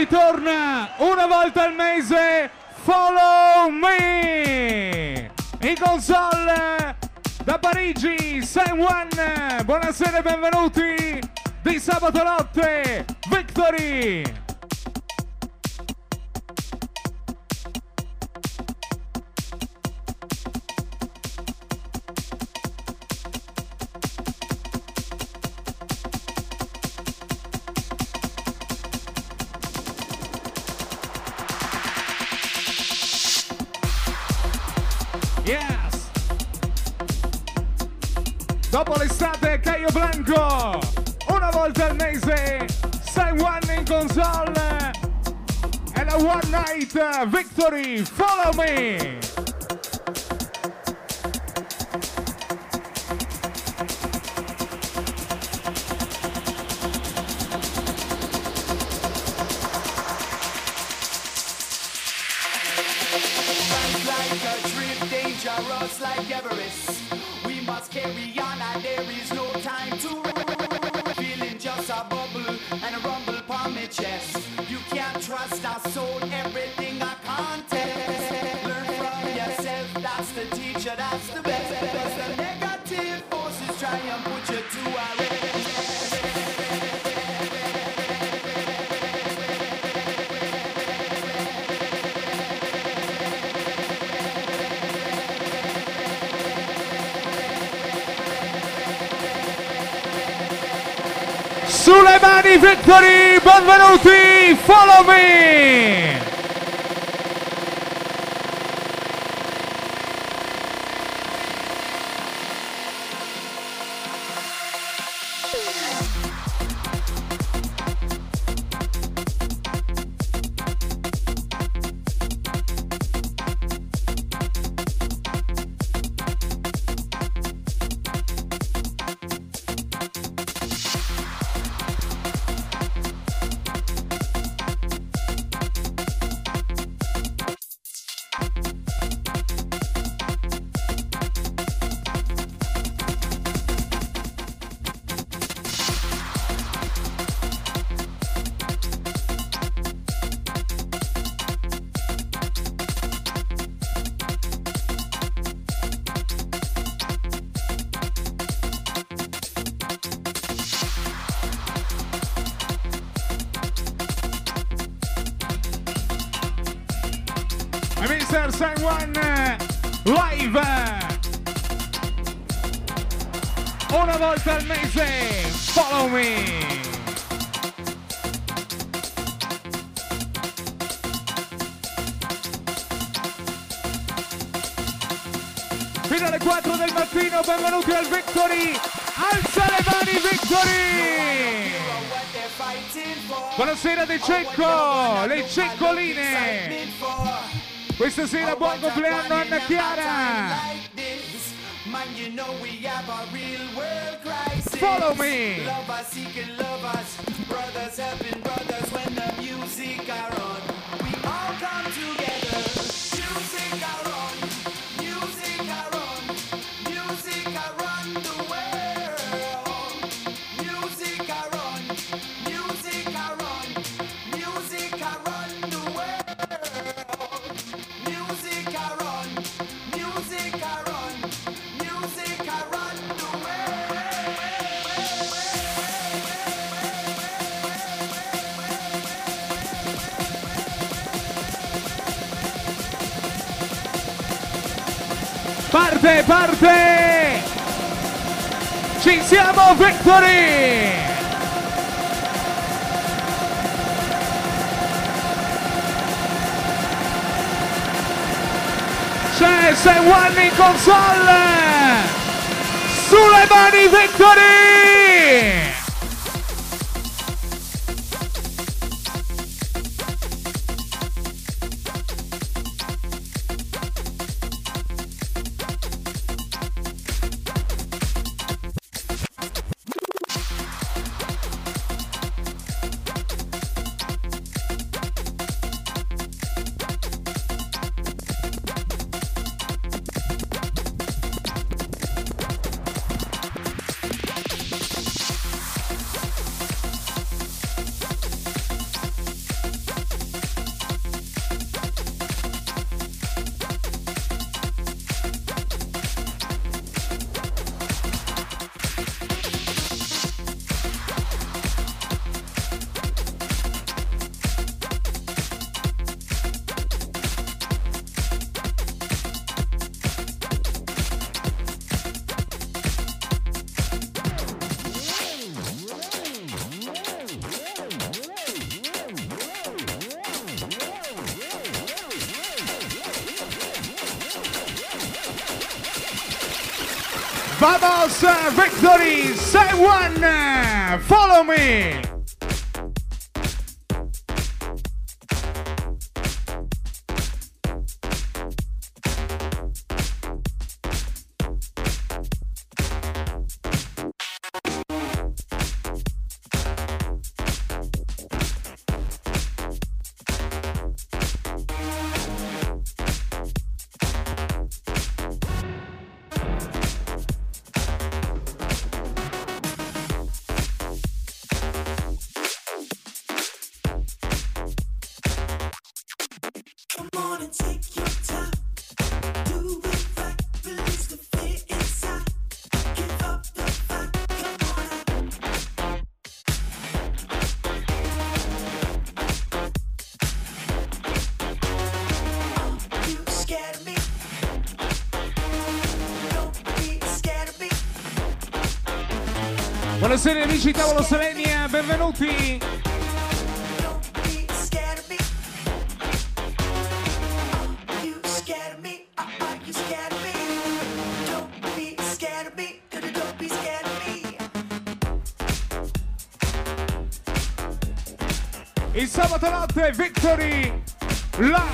ritorna una volta al mese Follow Me! In console da Parigi, San Juan, buonasera e benvenuti di sabato notte, Victory! Victor, victory, follow me. Suleimani Victory, benvenuti, follow me! Cecco, le ceccoline. Questa sera buon compleanno Anna Chiara. Follow me. Parte, parte! Ci siamo, Victory! C'è Sewan in console! Sulle mani, Victory! Yeah. Buonasera amici Tavolo Selenia, benvenuti! Il sabato notte Victory, la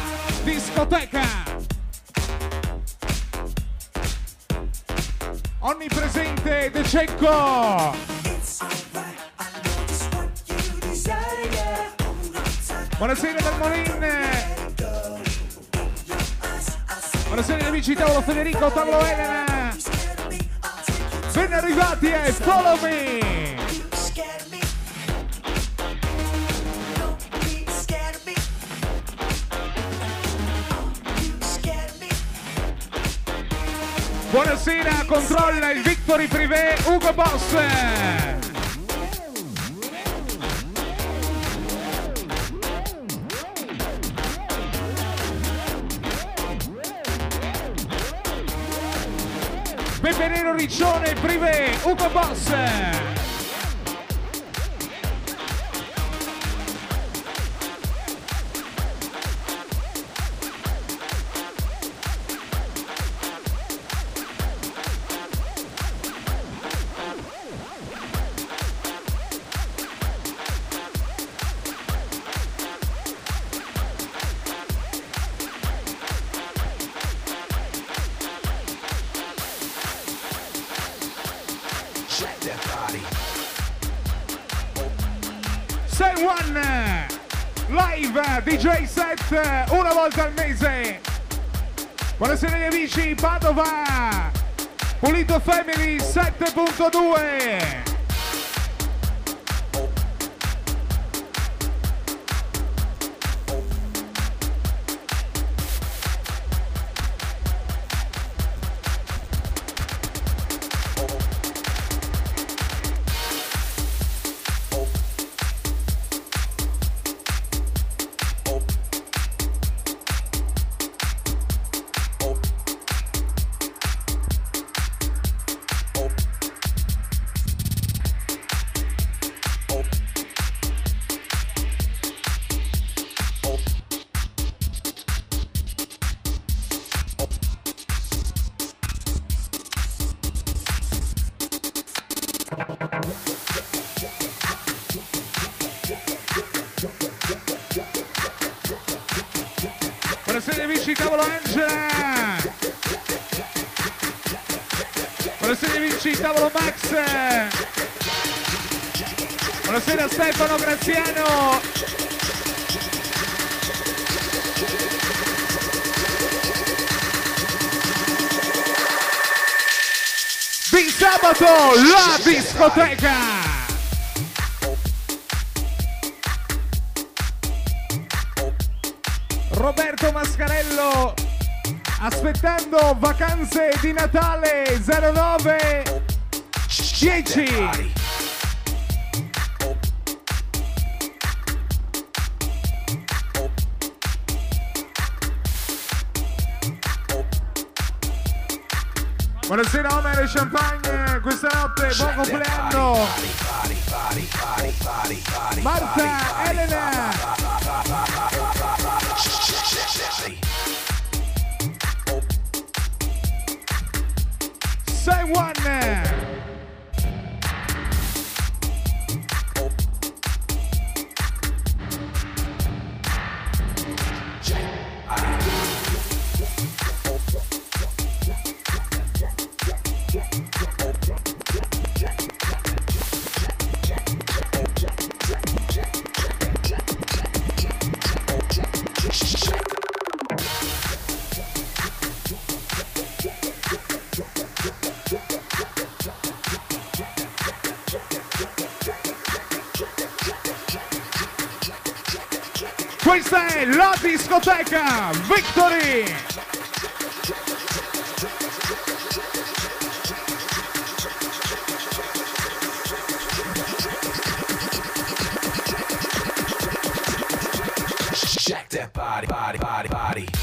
discoteca! onnipresente De Cecco Molin. Buonasera gli amici, tavolo Federico, tavolo Elena. Ben arrivati e follow me. Buonasera, controlla il Victory Privé Ugo Boss. Riccione Privé, Ugo Boss. Padova. Pulito Family 7.2 Stefano Graziano. Di sabato la discoteca. Roberto Mascarello aspettando vacanze di Natale 09 10 buon compleanno! Marta, Elena! Becca, Victory! body, body, body, body.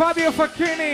Fabio Facchini.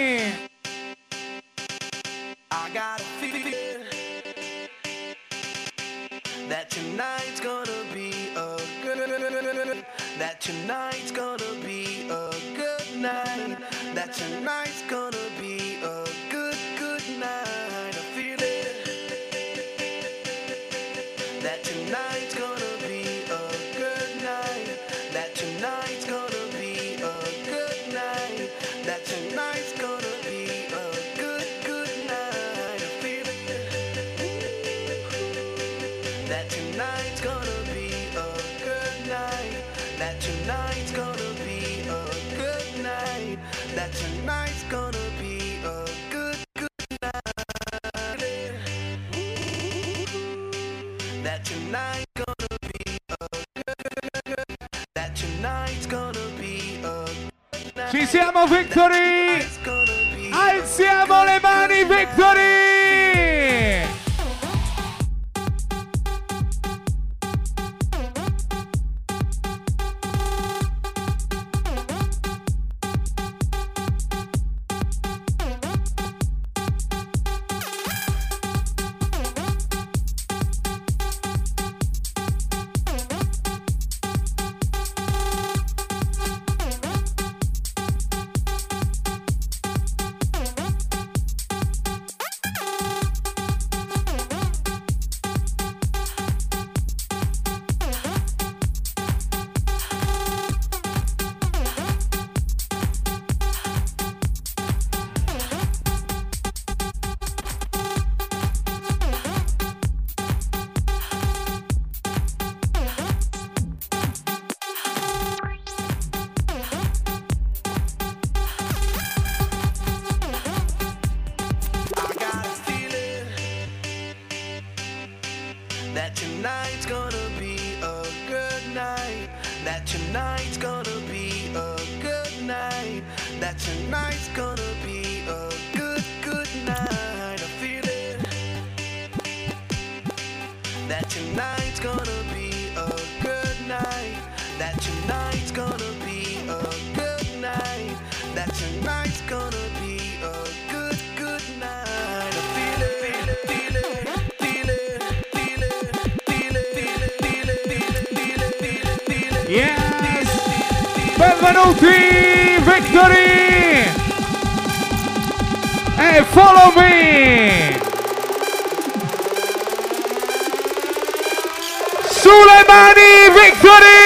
Big Goody!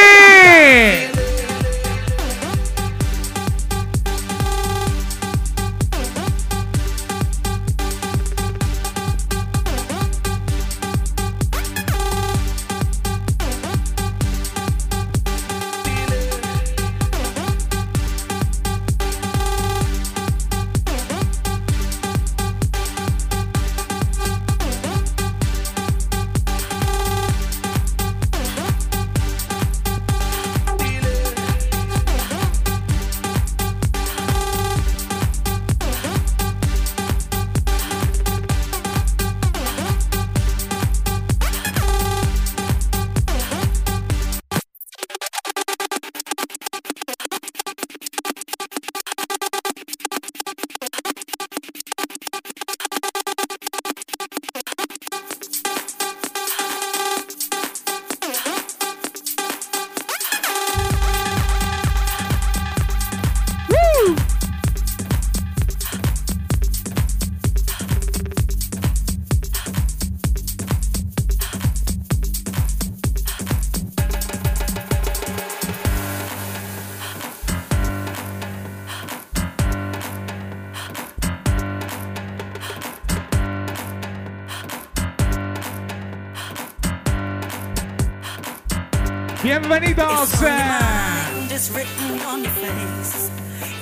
Bienvenidos. Eh.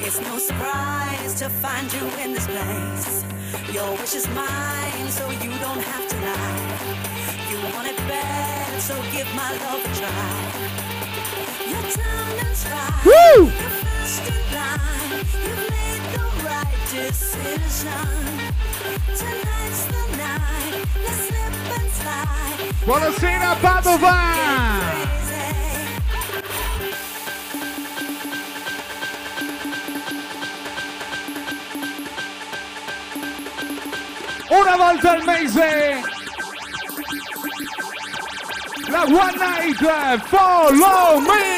It's no surprise to find you in this place. Your wish is mine, so you don't have to lie. You want it bad, so give my love a try. Your and try. Woo! You're first in line. You made the right decision. Tonight's the night. Let's slip and slide. Padova! una volta al mese la One Night Follow Me.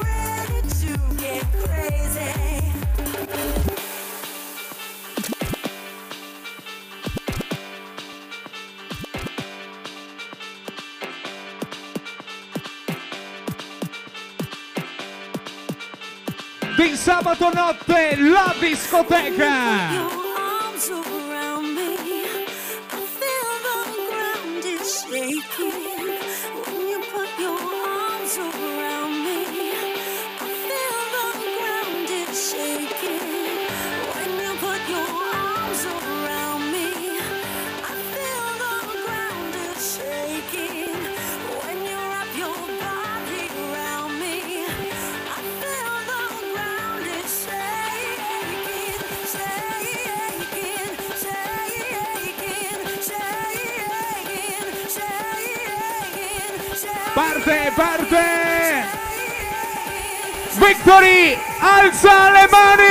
sabato notte la discoteca. It's Alemania!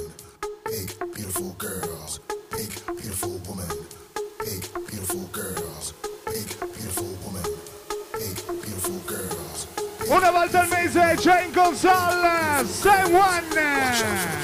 Una volta al mese c'è in console, Sam One!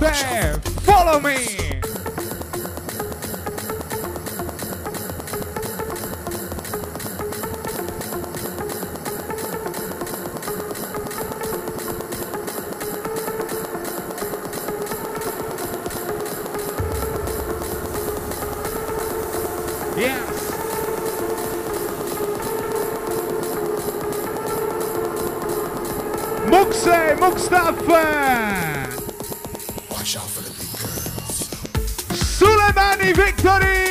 there. Follow me. Mustafa! Johnny Victory!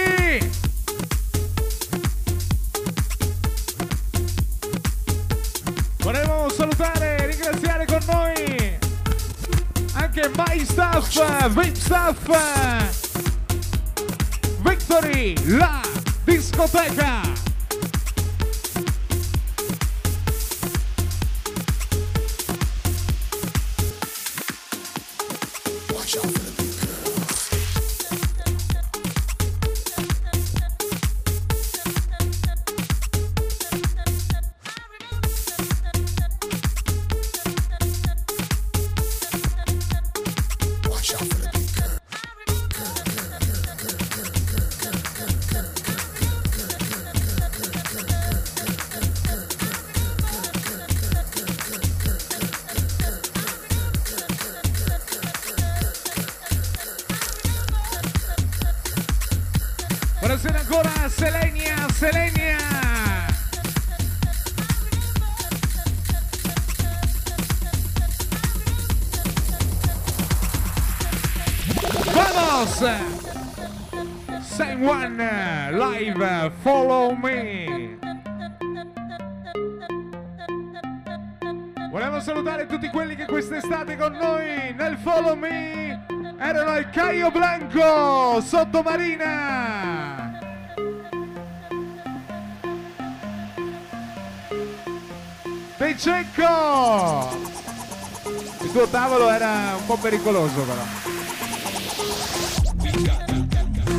Sottomarina. De Cecco! Il tuo tavolo era un po' pericoloso però. We got the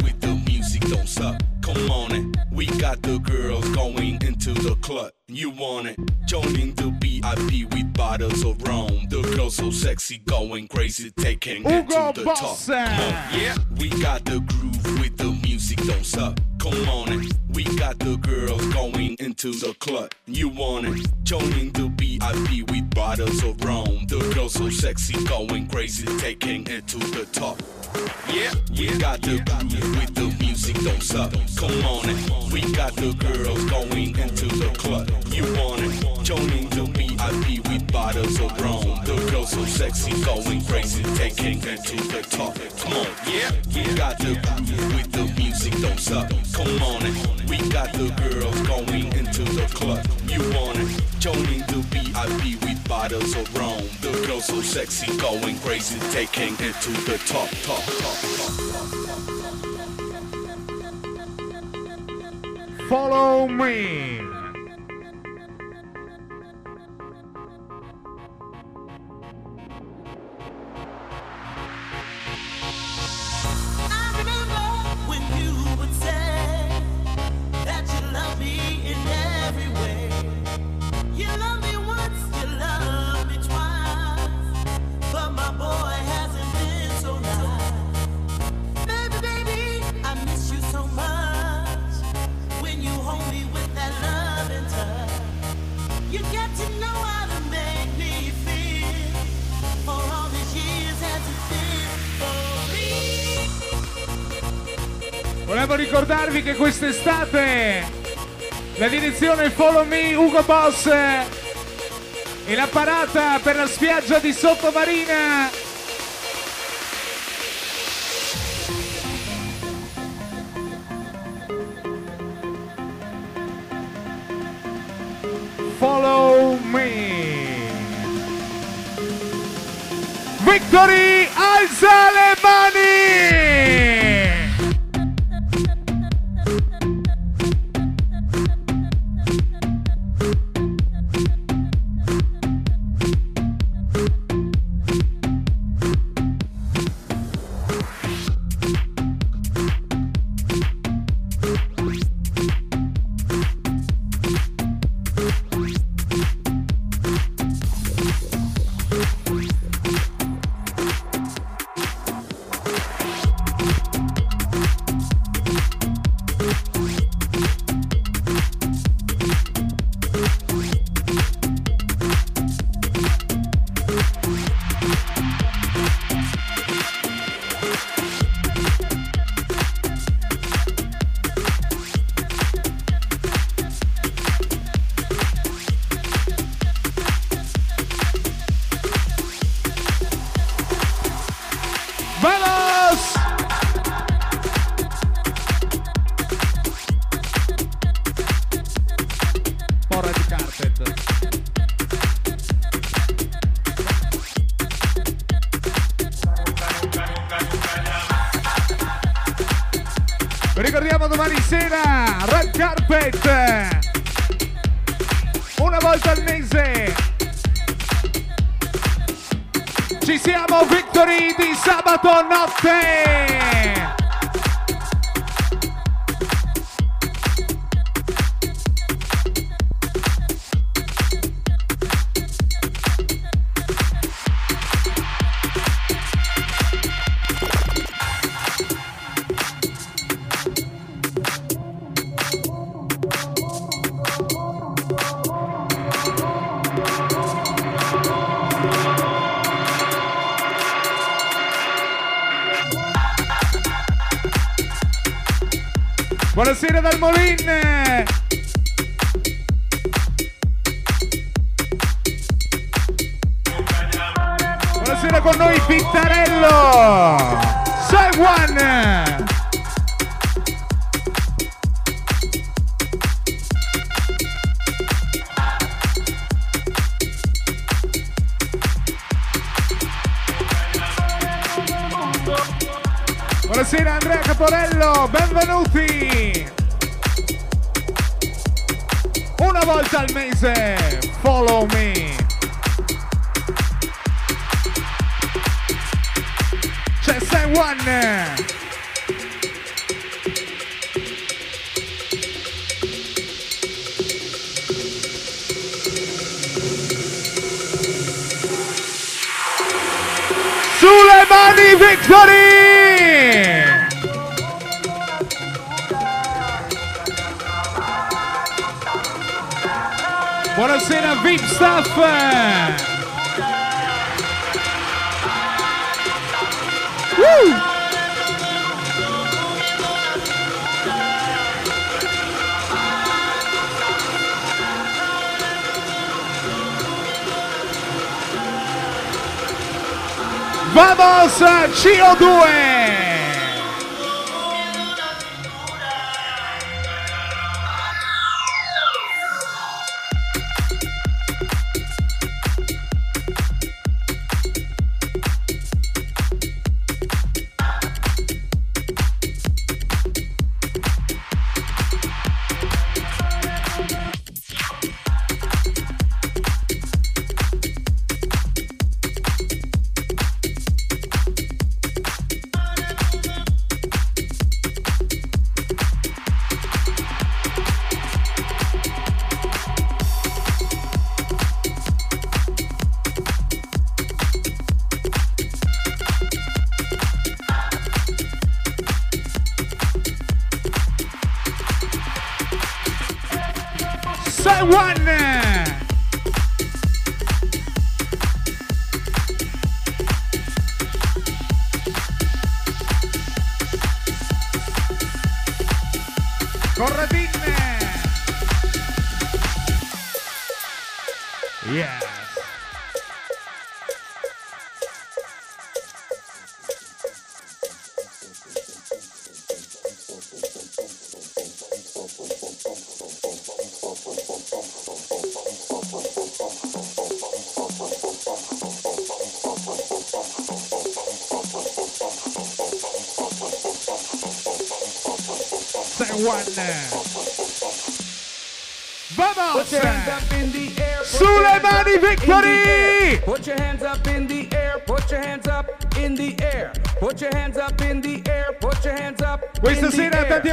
with the music don't suck. Come on it. We got the girls going into the club. You want it? Joining the VIP with bottles of rum. The girls so sexy, going crazy, taking it to the top. Come on, yeah. Got the groove with the music don't suck. Come on it. We got the girls going into the club. You want it? Joining the VIP with bottles of rum. The girls so sexy, going crazy, taking it to the top. Yeah, we got the groove with the music, don't suck. Come on it. We got the girls going into the club. You want it? Joining the VIP with bottles of rum. The girls so sexy, going crazy, taking it to the top. Come on, yeah, we got the groove with the music, don't suck. Come on it. We got the girls going into the club. You want it? Joining the VIP with bottles of rum. The girls so sexy, going crazy, taking it to the top, top, top, top. Follow me. Quest'estate la direzione Follow Me Ugo Boss. E la parata per la spiaggia di Sottomarina Olha! Uh! Vamos, Tio Duel!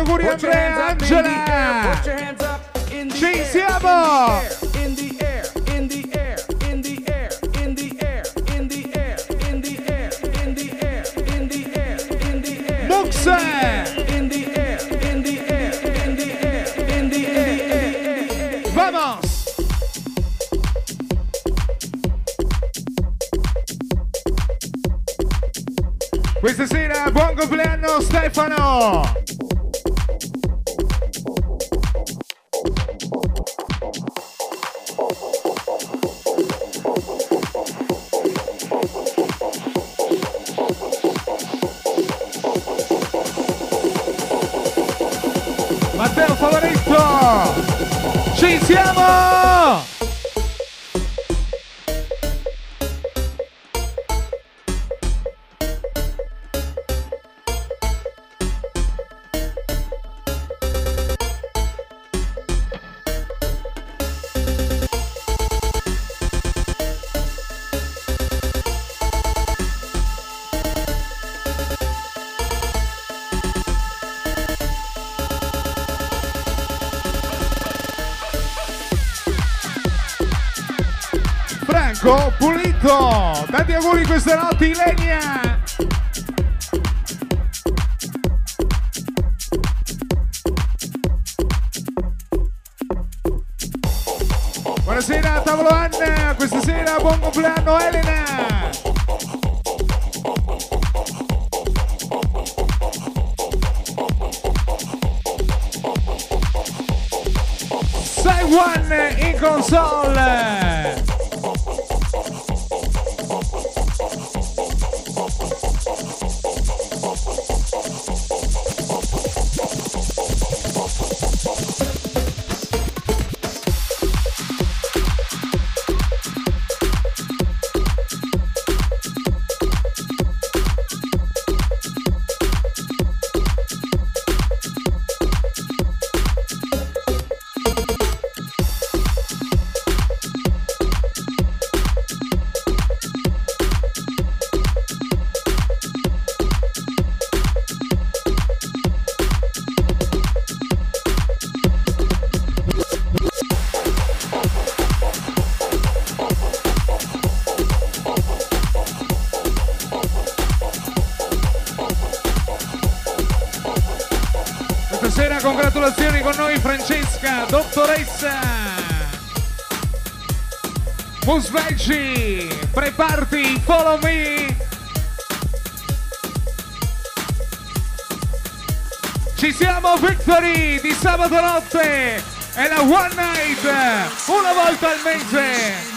auguri Andrea Angela! Ci siamo! Questa sera buon compleanno Stefano! Iniciamos. Marco, tanti auguri questa notte Ilenia! Bus Veggie, preparati, follow me. Ci siamo, Victory di sabato notte. È la One Night, una volta al mese.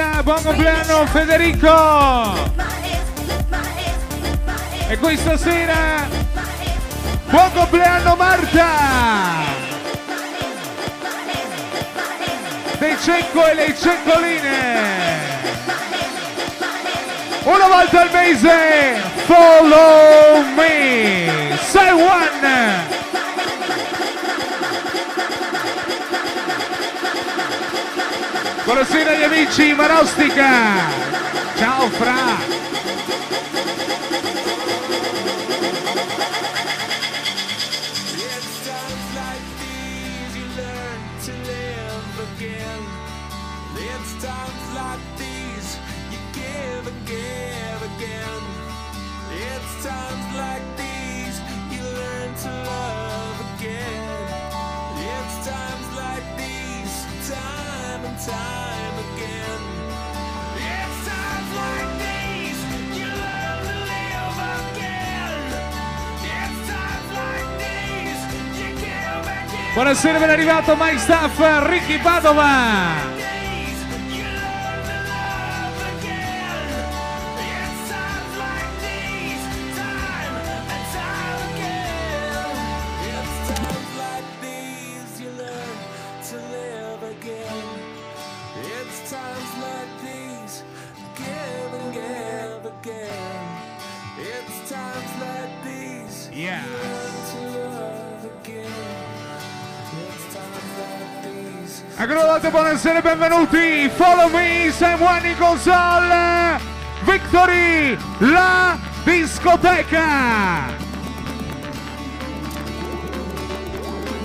Buonasera, buon compleanno Federico! E questa sera buon compleanno Marta! Dei cecco e le ceccoline! Una volta al mese, follow me! Say one! Buonasera agli amici Marostica. Ciao Fra. Buonasera, ben arrivato Mike Staff, Ricky Padova. essere benvenuti. Follow me, Sam Wani Console. Victory, la discoteca.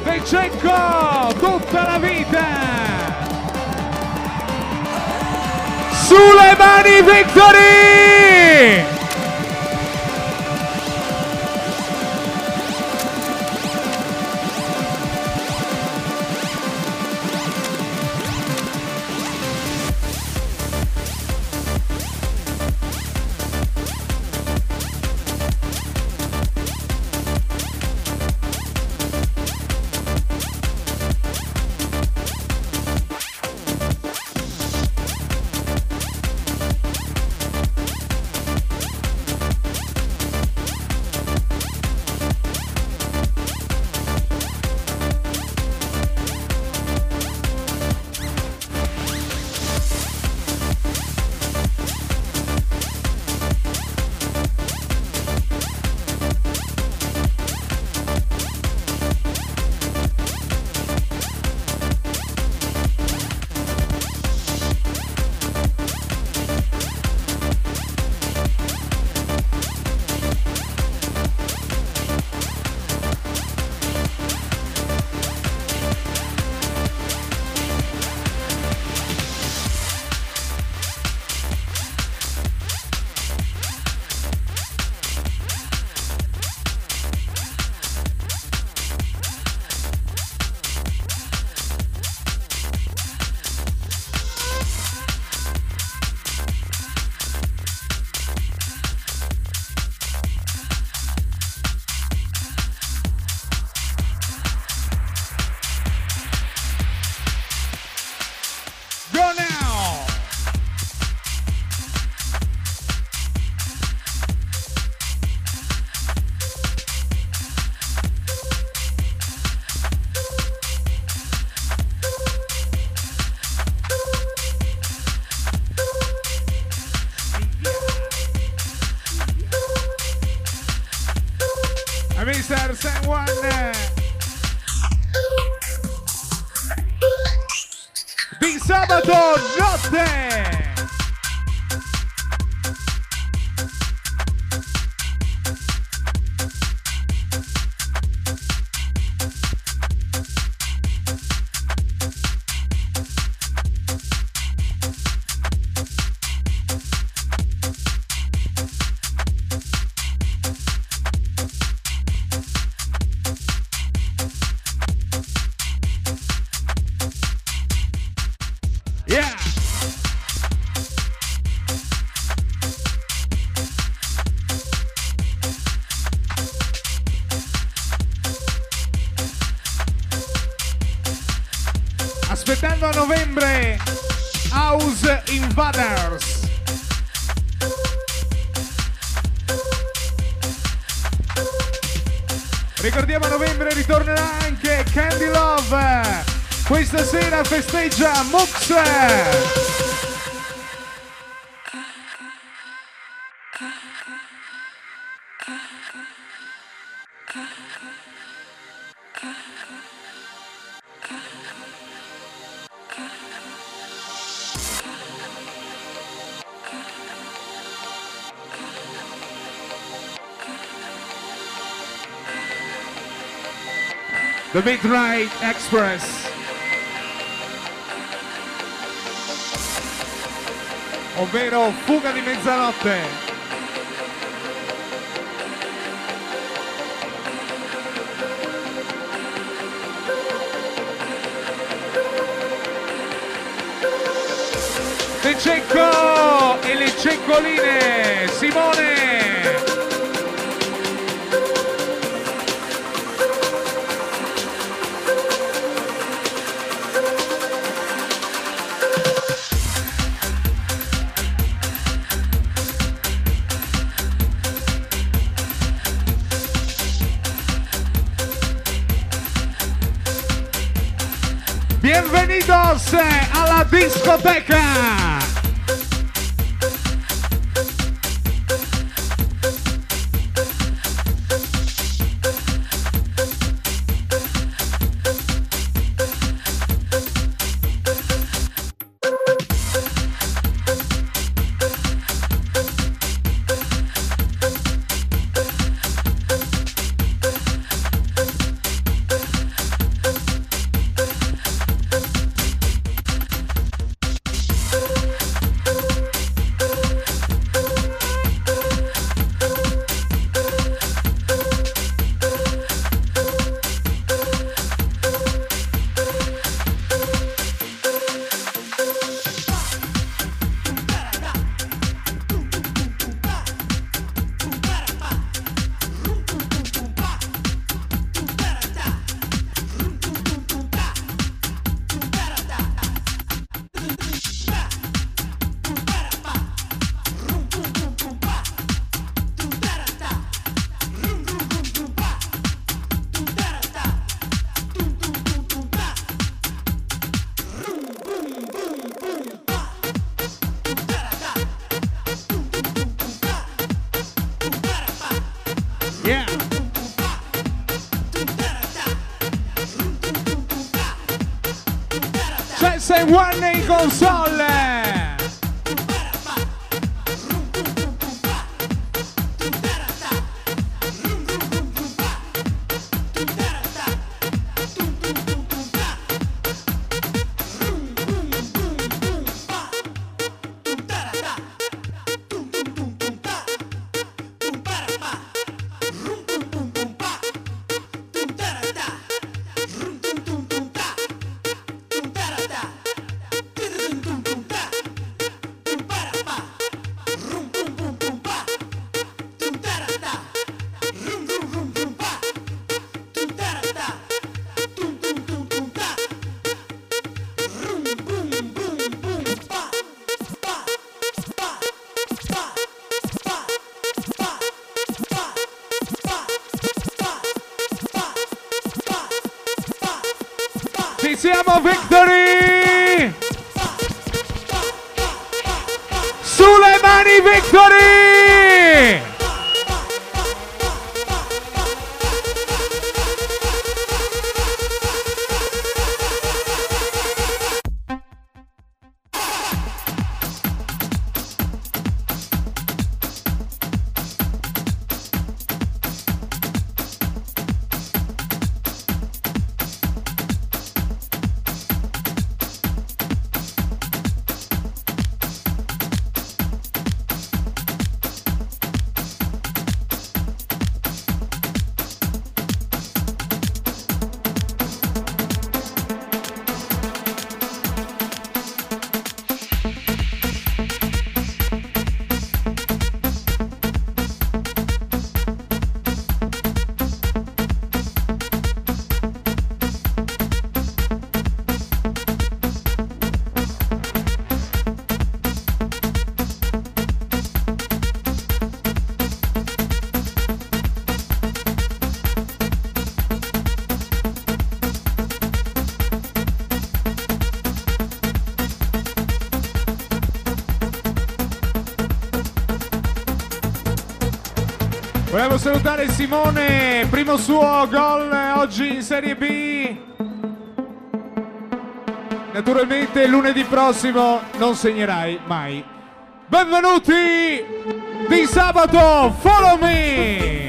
De Cecco, tutta la vita. Sulle mani, Victory! Festeggia Mux. The Midnight Express. Ovvero fuga di mezzanotte. De Cecco e le ceccoline. Simone. Bienvenidos a la discoteca. Sei one in console. Salutare Simone, primo suo gol oggi in Serie B. Naturalmente lunedì prossimo non segnerai mai. Benvenuti di sabato, follow me!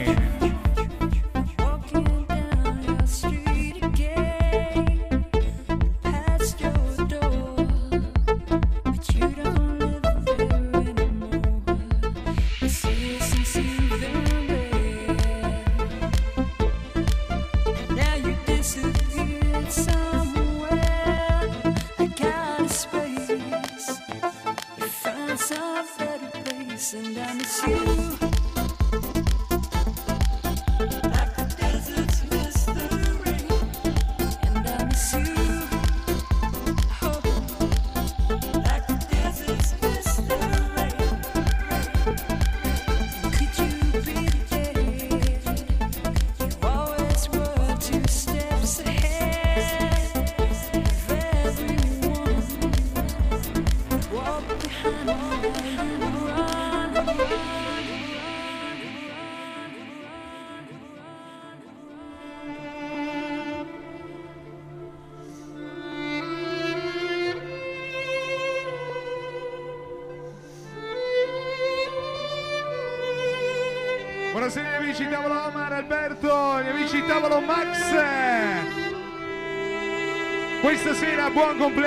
Boa completa.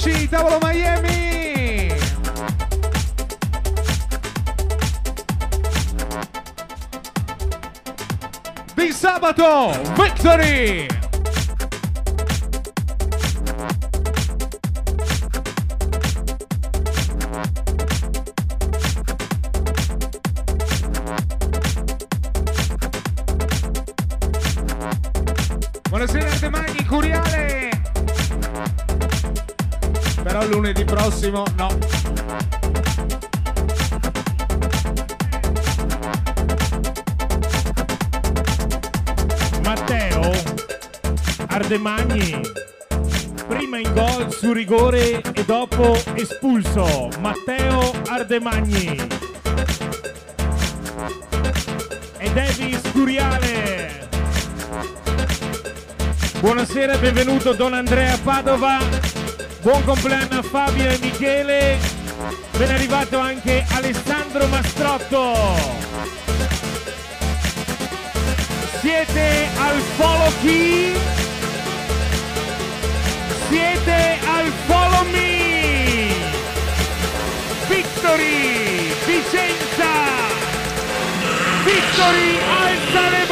Amici, tavolo Miami. di sabato Victory prossimo no. Matteo Ardemagni prima in gol su rigore e dopo espulso. Matteo Ardemagni. E Davis Curiale buonasera e benvenuto Don Andrea Padova buon compleanno a Fabio e Michele. Ben arrivato anche Alessandro Mastrotto. Siete al follow key siete al follow me. Victory Vicenza. Victory alza le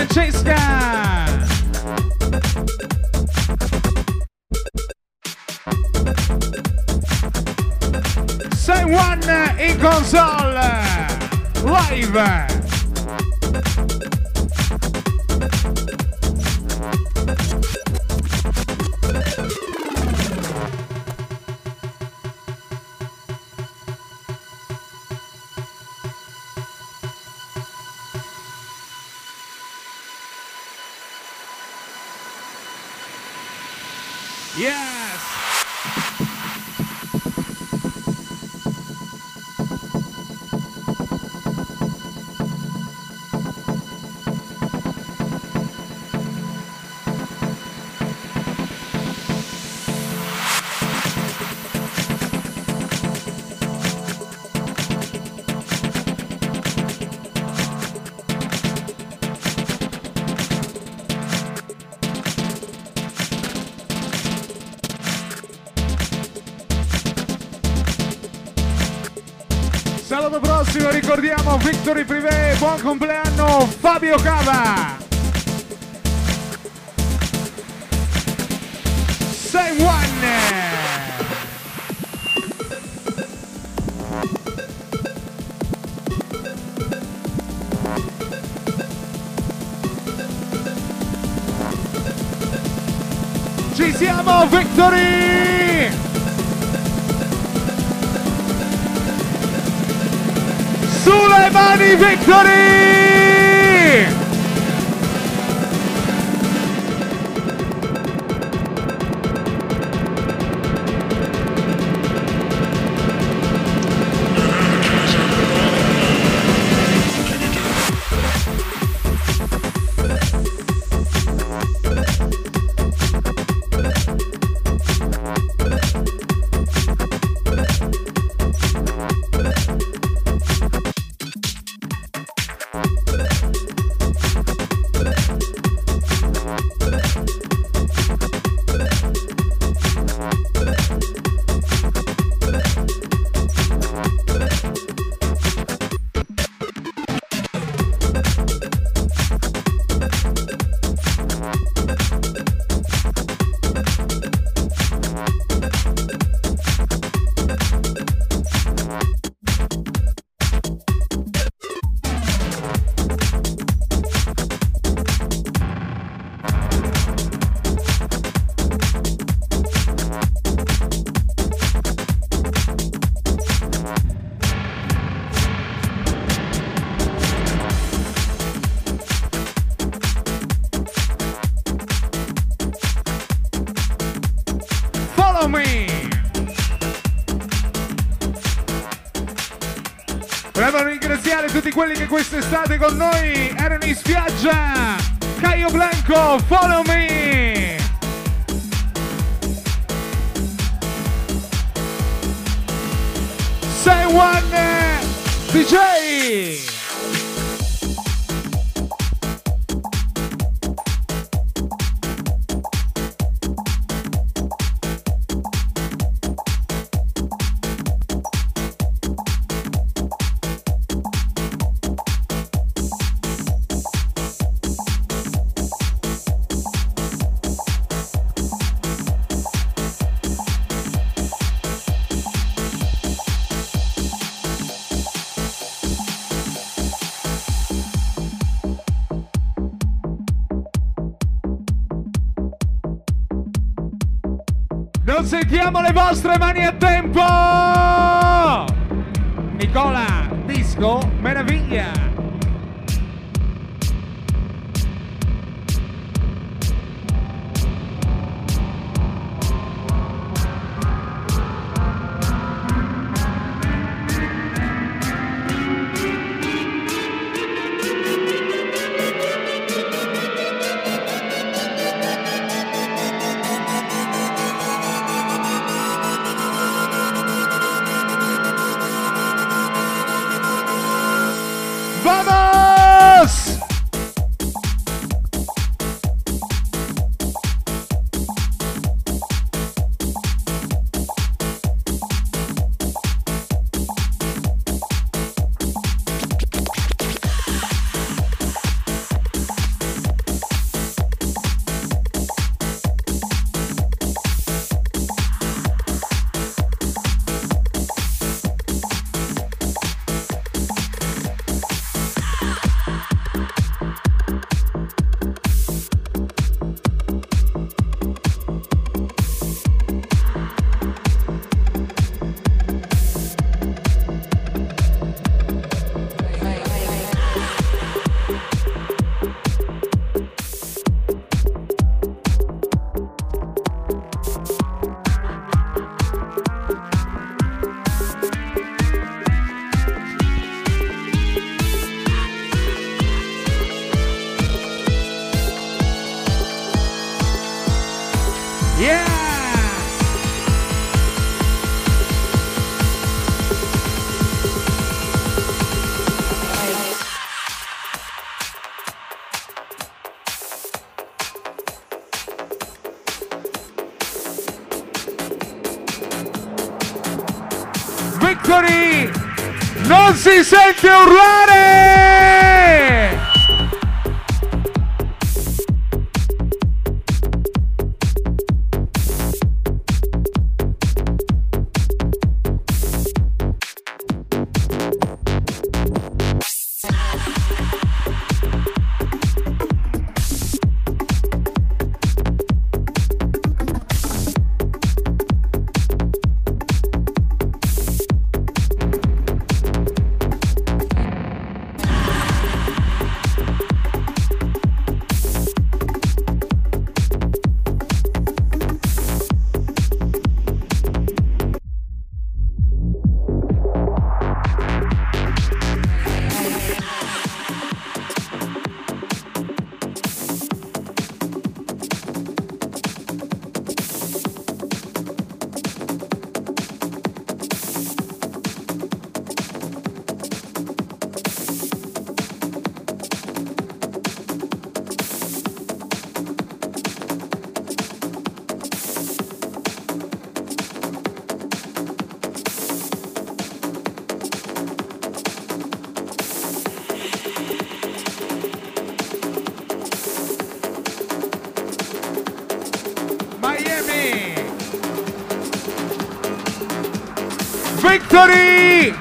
Francesca Say One uh, in console. Live. Ricordiamo Victory Privé, buon compleanno Fabio Cava. Say one. Ci siamo Victory! Victory! Quest'estate con noi erano in spiaggia! Caio Blanco, follow me! Say one DJ! Vostre mani a tempo! Nicola, disco, meraviglia! Take your rock! Victory!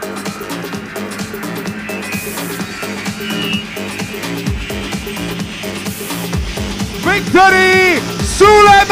Victory! Sulle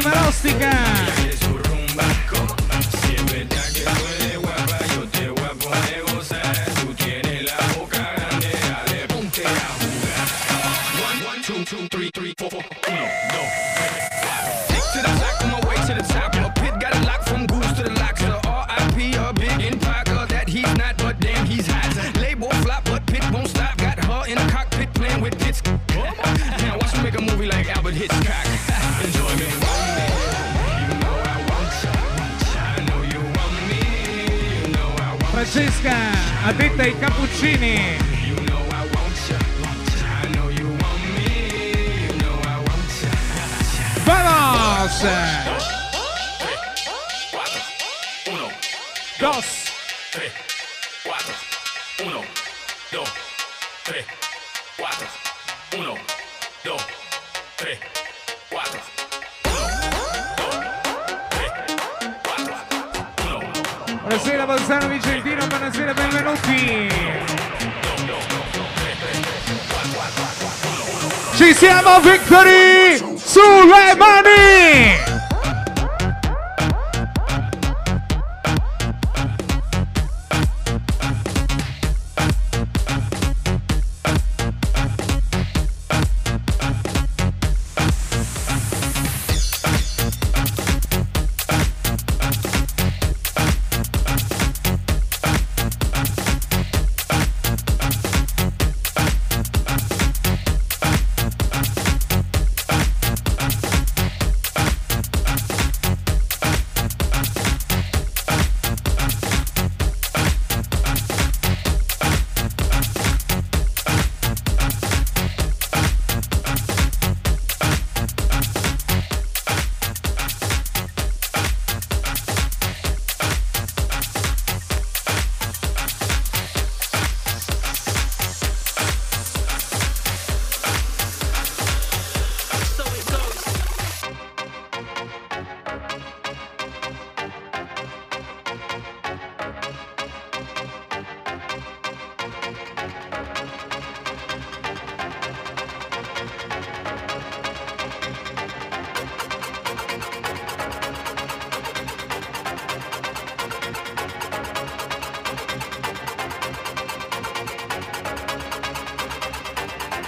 cima.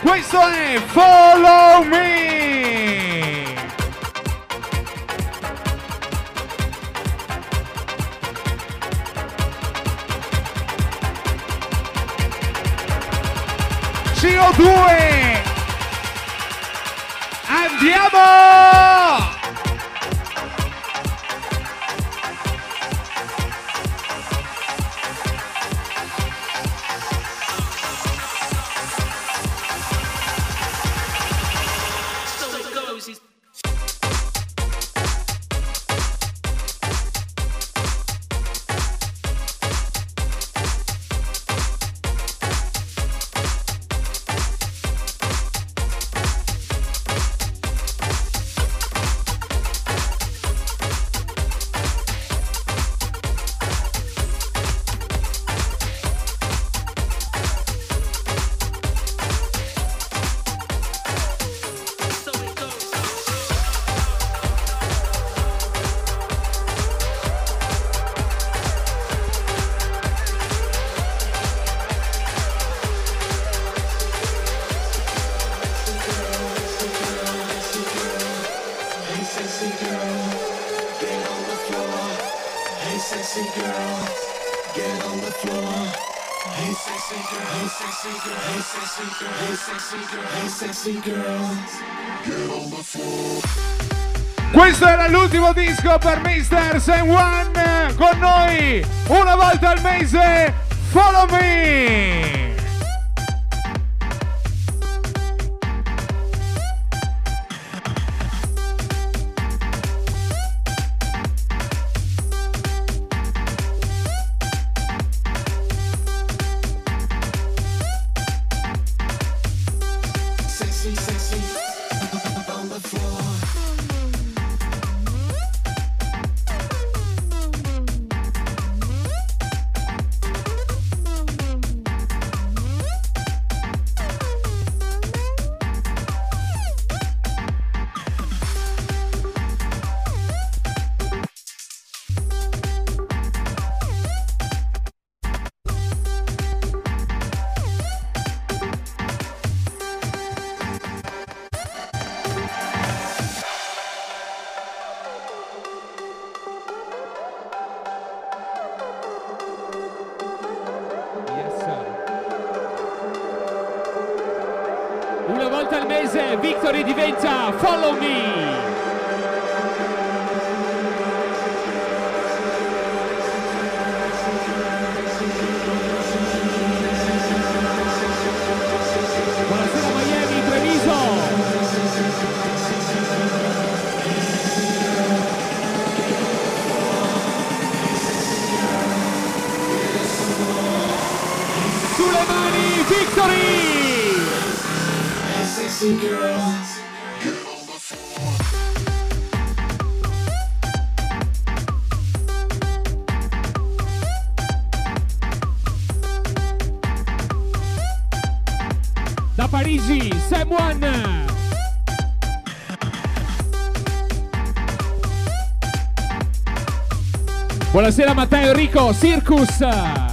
Questo è Follow Me! Giro 2! Andiamo! nuovo disco per Mr. Sam One con noi una volta al mese. Follow me! Factory diventa Follow Me. Buonasera Matteo Enrico, Circus!